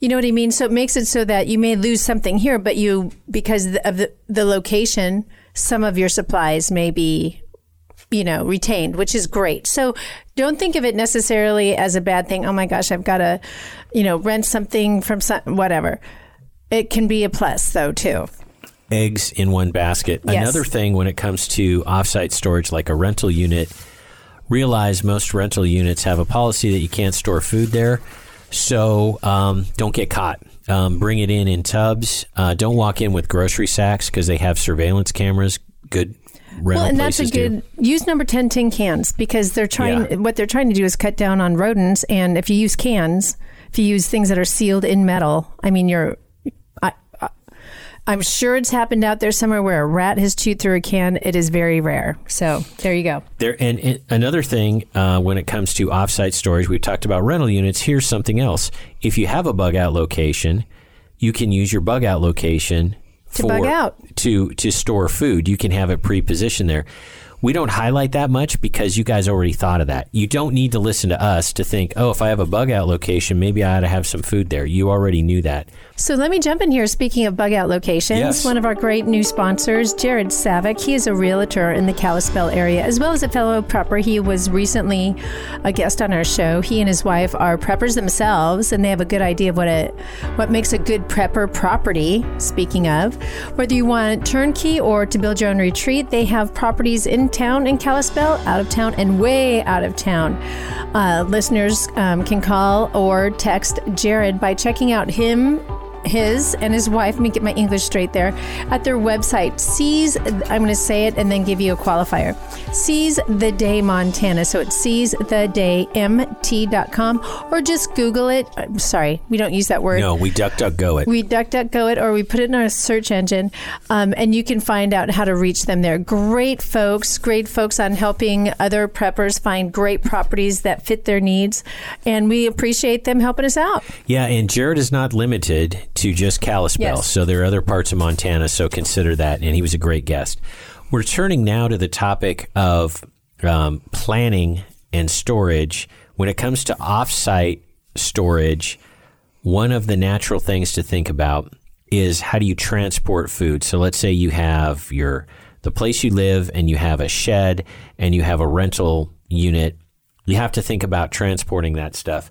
S2: you know what I mean? So it makes it so that you may lose something here, but you, because of the, the location, some of your supplies may be, you know, retained, which is great. So don't think of it necessarily as a bad thing. Oh my gosh, I've got to, you know, rent something from some, whatever. It can be a plus though, too
S3: eggs in one basket.
S2: Yes.
S3: Another thing when it comes to offsite storage, like a rental unit, realize most rental units have a policy that you can't store food there. So um, don't get caught. Um, bring it in in tubs. Uh, don't walk in with grocery sacks because they have surveillance cameras. Good well,
S2: and that's a good
S3: do.
S2: use number 10 tin cans because they're trying
S3: yeah.
S2: what they're trying to do is cut down on rodents and if you use cans if you use things that are sealed in metal i mean you're I'm sure it's happened out there somewhere where a rat has chewed through a can. It is very rare. So there you go.
S3: There and, and another thing uh, when it comes to offsite storage, we've talked about rental units. Here's something else: if you have a bug out location, you can use your bug out location
S2: to
S3: for,
S2: bug out
S3: to to store food. You can have it pre-positioned there. We don't highlight that much because you guys already thought of that. You don't need to listen to us to think, oh, if I have a bug out location, maybe I ought to have some food there. You already knew that.
S2: So let me jump in here. Speaking of bug out locations,
S3: yes.
S2: one of our great new sponsors, Jared Savick, he is a realtor in the Kalispell area, as well as a fellow prepper. He was recently a guest on our show. He and his wife are preppers themselves, and they have a good idea of what a what makes a good prepper property. Speaking of, whether you want turnkey or to build your own retreat, they have properties in town in Kalispell, out of town, and way out of town. Uh, listeners um, can call or text Jared by checking out him his and his wife, let me get my English straight there, at their website, Seize, I'm going to say it and then give you a qualifier. Seize the Day Montana. So it's seize the day mt.com or just Google it. I'm sorry, we don't use that word.
S3: No, we duck duck go it.
S2: We duck duck go it or we put it in our search engine um, and you can find out how to reach them there. Great folks, great folks on helping other preppers find great properties that fit their needs. And we appreciate them helping us out.
S3: Yeah, and Jared is not limited to just Kalispell.
S2: Yes.
S3: So there are other parts of Montana, so consider that. And he was a great guest. We're turning now to the topic of um, planning and storage. When it comes to offsite storage, one of the natural things to think about is how do you transport food? So let's say you have your the place you live and you have a shed and you have a rental unit. You have to think about transporting that stuff.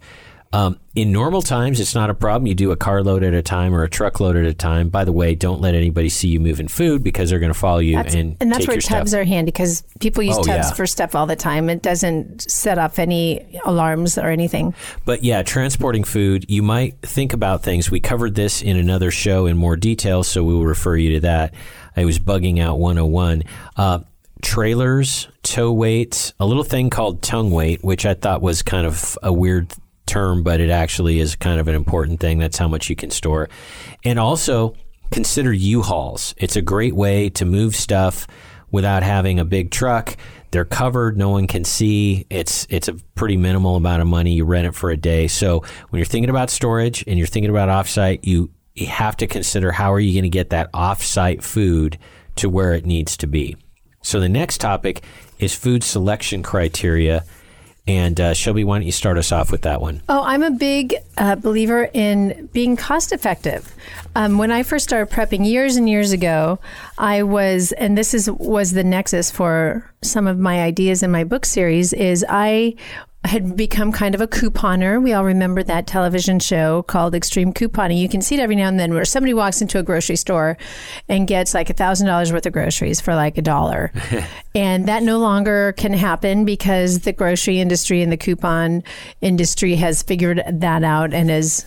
S3: Um, in normal times, it's not a problem. You do a carload at a time or a truckload at a time. By the way, don't let anybody see you moving food because they're going to follow you
S2: That's,
S3: and
S2: and that's where tubs
S3: stuff.
S2: are handy because people use
S3: Oh,
S2: tubs
S3: yeah.
S2: for stuff all the time. It doesn't set off any alarms or anything.
S3: But yeah, transporting food, you might think about things. We covered this in another show in more detail, so we will refer you to that. I was bugging out 101. Uh, trailers, tow weights, a little thing called tongue weight, which I thought was kind of a weird term, but it actually is kind of an important thing. That's how much you can store. And also consider U-Hauls. It's a great way to move stuff without having a big truck. They're covered, no one can see. It's it's a pretty minimal amount of money. You rent it for a day. So when you're thinking about storage and you're thinking about offsite, you, you have to consider how are you going to get that offsite food to where it needs to be. So the next topic is food selection criteria. And uh, Shelby, why don't you start us off with that one?
S2: Oh, I'm a big uh, believer in being cost effective. Um, when I first started prepping years and years ago, I was, and this is was the nexus for some of my ideas in my book series. Is I had become kind of a couponer. We all remember that television show called Extreme Couponing. You can see it every now and then where somebody walks into a grocery store and gets like a thousand dollars worth of groceries for like a dollar. and that no longer can happen because the grocery industry and the coupon industry has figured that out and has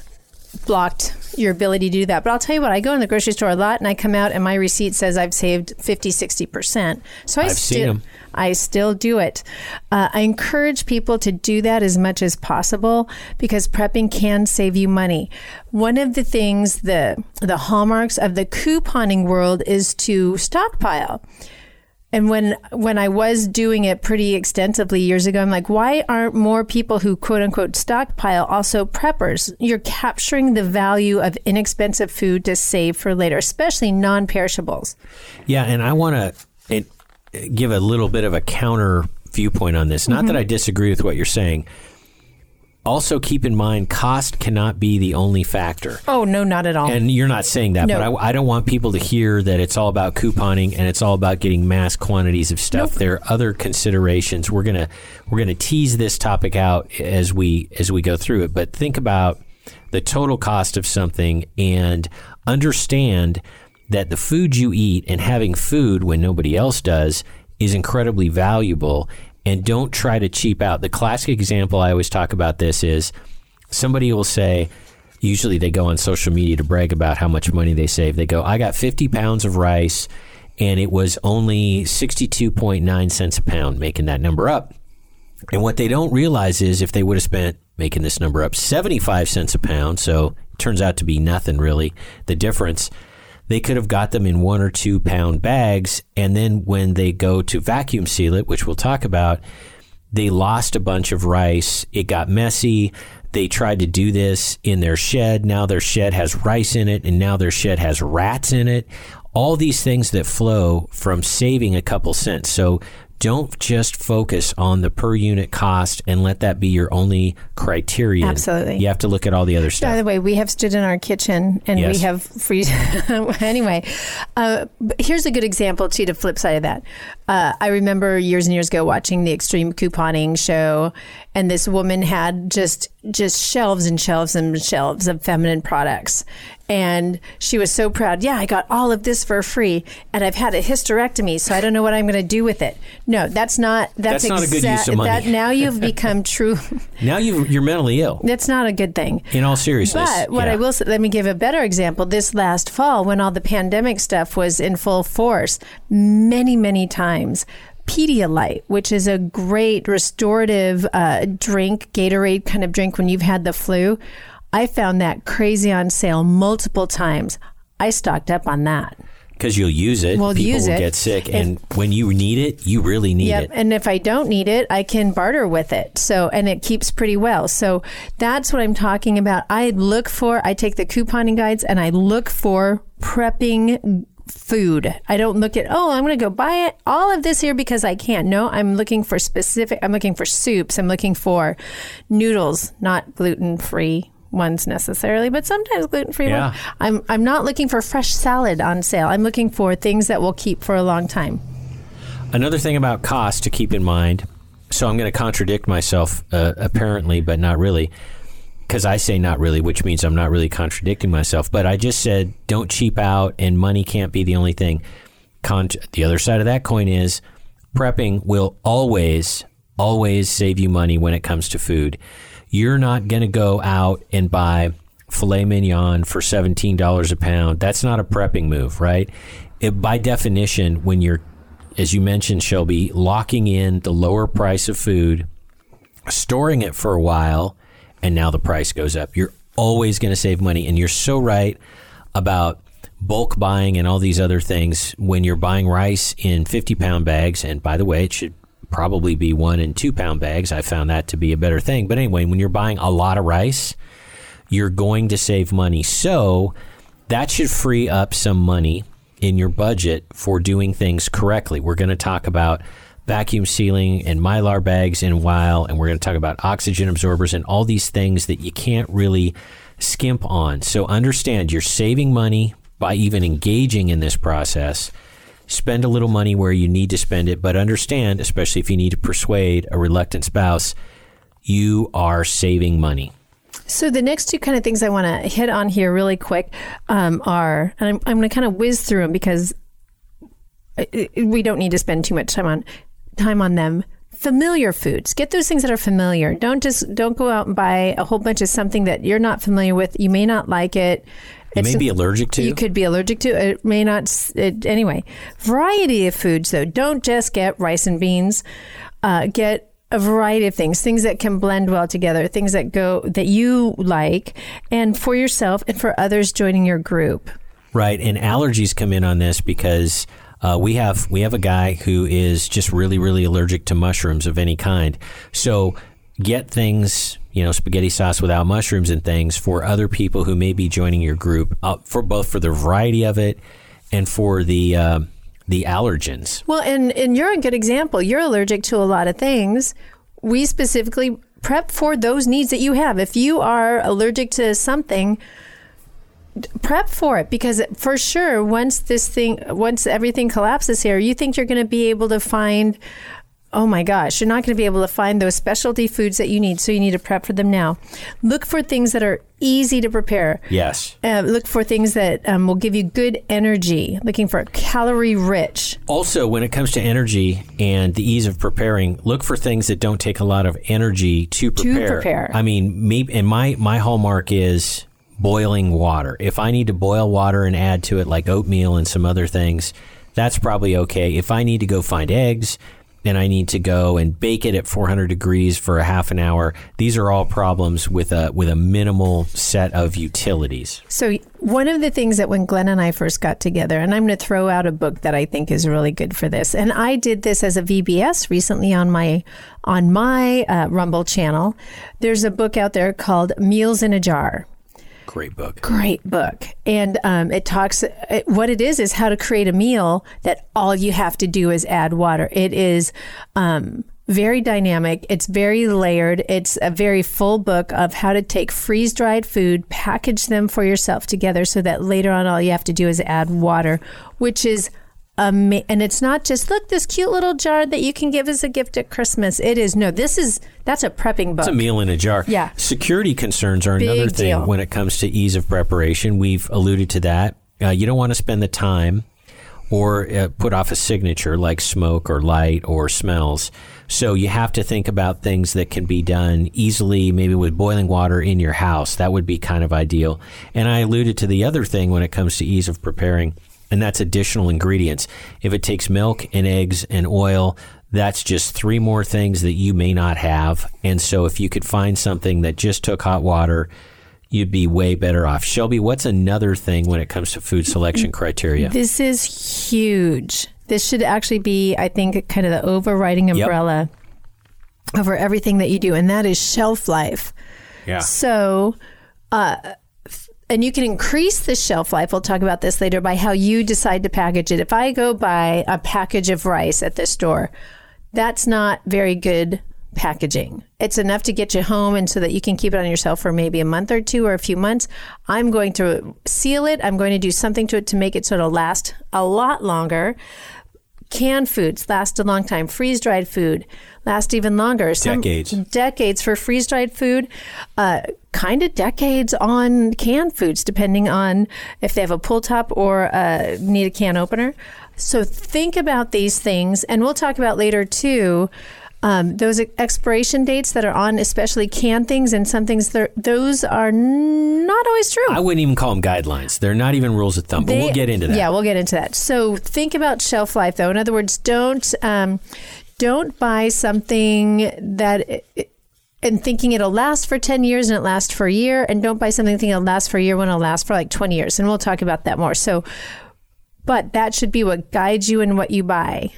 S2: blocked your ability to do that. But I'll tell you what, I go in the grocery store a lot and I come out and my receipt says I've saved 50, 60%. So I
S3: I've
S2: still. I still do it. Uh, I encourage people to do that as much as possible because prepping can save you money. One of the things, the the hallmarks of the couponing world is to stockpile. And when when I was doing it pretty extensively years ago, I'm like, why aren't more people who quote unquote stockpile also preppers? You're capturing the value of inexpensive food to save for later, especially non-perishables.
S3: Yeah, and I want to eh, give a little bit of a counter viewpoint on this. Not that mm-hmm. I disagree with what you're saying. Also, keep in mind, cost cannot be the only factor.
S2: Oh no, not at all.
S3: And you're not saying that,
S2: No.
S3: but I, I don't want people to hear that it's all about couponing and it's all about getting mass quantities of stuff.
S2: Nope.
S3: There are other considerations. We're gonna we're gonna tease this topic out as we as we go through it. But think about the total cost of something and understand that the food you eat and having food when nobody else does is incredibly valuable. And don't try to cheap out. The classic example I always talk about this is somebody will say, usually they go on social media to brag about how much money they save. They go, I got 50 pounds of rice and it was only 62.9 cents a pound, making that number up. And what they don't realize is if they would have spent making this number up 75 cents a pound, so it turns out to be nothing really, the difference, they could have got them in one or two pound bags. And then when they go to vacuum seal it, which we'll talk about, they lost a bunch of rice. It got messy. They tried to do this in their shed. Now their shed has rice in it, and now their shed has rats in it. All these things that flow from saving a couple cents. So don't just focus on the per unit cost and let that be your only criterion.
S2: Absolutely.
S3: You have to look at all the other stuff.
S2: By the way, we have stood in our kitchen and
S3: Yes.
S2: we have freeze. anyway, uh, here's a good example too. The flip side of that, uh, I remember years and years ago watching the Extreme Couponing show, and this woman had just just shelves and shelves and shelves of feminine products. And she was so proud. Yeah, I got all of this for free, and I've had a hysterectomy, so I don't know what I'm going to do with it. No, that's not. That's,
S3: That's not a good use of money.
S2: That now you've become true.
S3: Now you you're mentally ill.
S2: that's not a good thing.
S3: In all seriousness.
S2: But what
S3: Yeah.
S2: I will say, let me give a better example. This last fall, when all the pandemic stuff was in full force, many, many times, Pedialyte, which is a great restorative uh, drink, Gatorade kind of drink when you've had the flu, I found that crazy on sale multiple times. I stocked up on that.
S3: because you'll use it.
S2: We'll
S3: People
S2: use
S3: will
S2: it.
S3: get sick,
S2: If-
S3: and when you need it, you really need
S2: Yep.
S3: it.
S2: And if I don't need it, I can barter with it. So, and it keeps pretty well. So that's what I'm talking about. I look for, I take the couponing guides and I look for prepping food. I don't look at, oh, I'm going to go buy it, all of this here because I can't. No, I'm looking for specific, I'm looking for soups. I'm looking for noodles, not gluten free ones necessarily, but sometimes gluten free.
S3: Yeah.
S2: I'm I'm not looking for fresh salad on sale. I'm looking for things that will keep for a long time.
S3: Another thing about cost to keep in mind. So I'm going to contradict myself, uh, apparently, but not really, because I say not really, which means I'm not really contradicting myself. But I just said don't cheap out, and money can't be the only thing. Con- the other side of that coin is prepping will always, always save you money when it comes to food. You're not going to go out and buy filet mignon for $17 a pound. That's not a prepping move, right? It, by definition, when you're as you mentioned, Shelby, locking in the lower price of food, storing it for a while, and now the price goes up. You're always going to save money. And you're so right about bulk buying and all these other things. When you're buying rice in 50 pound bags, and by the way, it should probably be one and two pound bags. I found that to be a better thing. But anyway, when you're buying a lot of rice, you're going to save money. So that should free up some money in your budget for doing things correctly. We're going to talk about vacuum sealing and mylar bags in a while, and we're going to talk about oxygen absorbers and all these things that you can't really skimp on. So understand you're saving money by even engaging in this process. Spend a little money where you need to spend it, but understand, especially if you need to persuade a reluctant spouse, you are saving money.
S2: So the next two kind of things I want to hit on here really quick um, are, and I'm, I'm going to kind of whiz through them because we don't need to spend too much time on time on them. Familiar foods. Get those things that are familiar. Don't just don't go out and buy a whole bunch of something that you're not familiar with. You may not like it.
S3: You may be allergic to.
S2: You could be allergic to. It may not. It, anyway, variety of foods though. Don't just get rice and beans. Uh, get a variety of things, things that can blend well together, things that go that you like, and for yourself and for others joining your group.
S3: Right, and allergies come in on this because uh, we have we have a guy who is just really really allergic to mushrooms of any kind. So get things you know spaghetti sauce without mushrooms and things for other people who may be joining your group uh, for both for the variety of it and for the uh, the allergens.
S2: Well, and and you're a good example. You're allergic to a lot of things. We specifically prep for those needs that you have. If you are allergic to something, prep for it because for sure once this thing once everything collapses here, you think you're going to be able to find Oh my gosh, you're not going to be able to find those specialty foods that you need, so you need to prep for them now. Look for things that are easy to prepare.
S3: Yes.
S2: Uh, look for things that um, will give you good energy. Looking for calorie rich.
S3: Also, when it comes to energy and the ease of preparing, look for things that don't take a lot of energy to prepare.
S2: To prepare.
S3: I mean, maybe, and my my hallmark is boiling water. If I need to boil water and add to it like oatmeal and some other things, that's probably okay. If I need to go find eggs and I need to go and bake it at 400 degrees for a half an hour. These are all problems with a with a minimal set of utilities.
S2: So one of the things that when Glenn and I first got together, and I'm going to throw out a book that I think is really good for this, and I did this as a VBS recently on my on my uh, Rumble channel. There's a book out there called Meals in a Jar.
S3: Great book.
S2: Great book. And um, it talks, it, what it is, is how to create a meal that all you have to do is add water. It is um, very dynamic. It's very layered. It's a very full book of how to take freeze dried food, package them for yourself together so that later on all you have to do is add water, which is Ama- and it's not just look this cute little jar that you can give as a gift at Christmas. It is no, this is that's a prepping book.
S3: It's a meal in a jar.
S2: Yeah.
S3: Security concerns are
S2: Big
S3: another thing
S2: deal.
S3: when it comes to ease of preparation. We've alluded to that. Uh, you don't want to spend the time or uh, put off a signature like smoke or light or smells. So you have to think about things that can be done easily, maybe with boiling water in your house. That would be kind of ideal. And I alluded to the other thing when it comes to ease of preparing, and that's additional ingredients. If it takes milk and eggs and oil, that's just three more things that you may not have. And so if you could find something that just took hot water, you'd be way better off. Shelby, what's another thing when it comes to food selection criteria?
S2: This is huge. This should actually be, I think, kind of the overriding umbrella over everything that you do, and that is shelf life.
S3: Yeah.
S2: So, uh, and you can increase the shelf life. We'll talk about this later by how you decide to package it. If I go buy a package of rice at the store, that's not very good packaging. It's enough to get you home and so that you can keep it on yourself for maybe a month or two or a few months. I'm going to seal it. I'm going to do something to it to make it so it'll last a lot longer. Canned foods last a long time. Freeze dried food last even longer.
S3: Some decades.
S2: Decades for freeze dried food. Uh, kind of decades on canned foods, depending on if they have a pull top or uh, need a can opener. So think about these things, and we'll talk about later too um, those expiration dates that are on, especially canned things and some things, those are not always true.
S3: I wouldn't even call them guidelines. They're not even rules of thumb, but we'll get into that.
S2: Yeah, we'll get into that. So think about shelf life, though. In other words, don't um, don't buy something that. and thinking it'll last for 10 years and it lasts for a year and don't buy something thinking it'll last for a year when it'll last for like 20 years and we'll talk about that more so but that should be what guides you in what you buy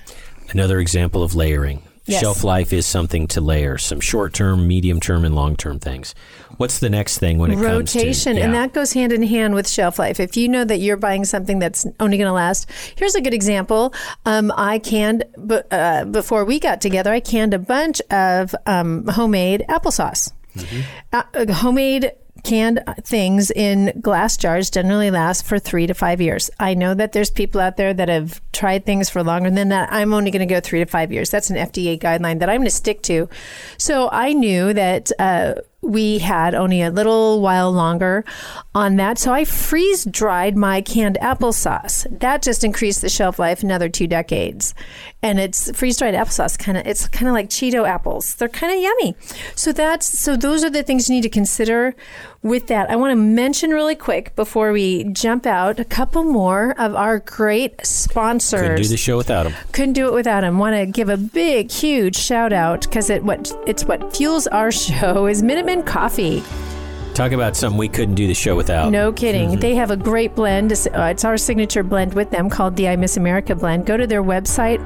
S3: another example of layering Yes. Shelf life is something to layer some short term, medium term, and long term things. What's the next thing when it
S2: Rotation,
S3: comes to
S2: rotation? Yeah. And that goes hand in hand with shelf life. If you know that you're buying something that's only going to last, here's a good example. Um, I canned, uh, before we got together, I canned a bunch of um, homemade applesauce. Mm-hmm. Uh, homemade canned things in glass jars generally last for three to five years. I know that there's people out there that have tried things for longer than that. I'm only going to go three to five years. That's an FDA guideline that I'm going to stick to. So I knew that uh, we had only a little while longer on that. So I freeze dried my canned applesauce. That just increased the shelf life another two decades. And it's freeze dried applesauce kind of it's kind of like Cheeto apples. They're kind of yummy. So that's so those are the things you need to consider with that. I want to mention really quick before we jump out a couple more of our great sponsors. Couldn't
S3: do the show without them.
S2: Couldn't do it without them. Want to give a big huge shout out cuz it what it's what fuels our show is Minuteman Coffee.
S3: Talk about something we couldn't do the show without.
S2: No kidding. Mm-hmm. They have a great blend. Uh, it's our signature blend with them called the I Miss America blend. Go to their website,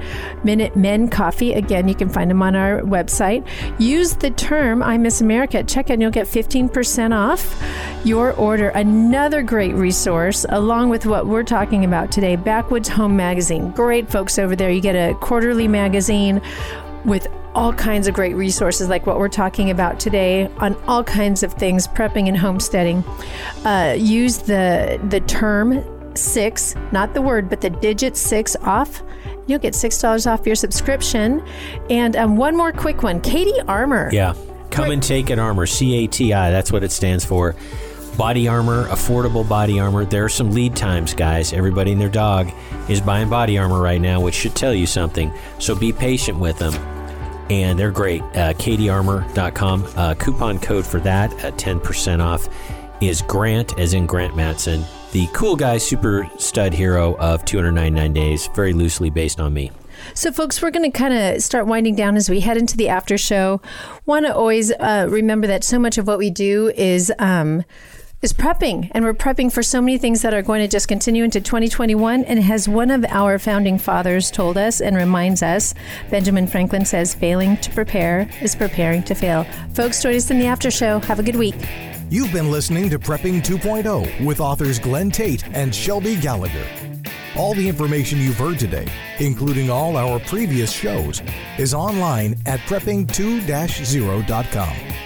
S2: Minuteman Coffee. Again, you can find them on our website. Use the term I Miss America at checkout and you'll get 15% off your order. Another great resource, along with what we're talking about today, Backwoods Home Magazine. Great folks over there. You get a quarterly magazine with all kinds of great resources like what we're talking about today on all kinds of things prepping and homesteading. Uh, use the the term six not the word but the digit six off. You'll get six dollars off your subscription. And um, one more quick one. CATI armor
S3: yeah. Come and take an armor. C-a-t-i that's what it stands for. Body armor, affordable body armor. There are some lead times, guys. Everybody and their dog is buying body armor right now, which should tell you something. So be patient with them and they're great. Uh, catiarmor.com. Uh, coupon code for that at 10% off is Grant, as in Grant Matson, the cool guy, super stud hero of 299 Days, very loosely based on me.
S2: So, folks, we're going to kind of start winding down as we head into the after show. Want to always uh, remember that so much of what we do is. Um, is prepping, and we're prepping for so many things that are going to just continue into 2021. And as one of our founding fathers told us and reminds us, Benjamin Franklin says, failing to prepare is preparing to fail. Folks, join us in the after show. Have a good week.
S1: You've been listening to Prepping 2.0 with authors Glenn Tate and Shelby Gallagher. All the information you've heard today, including all our previous shows, is online at prepping2-0.com.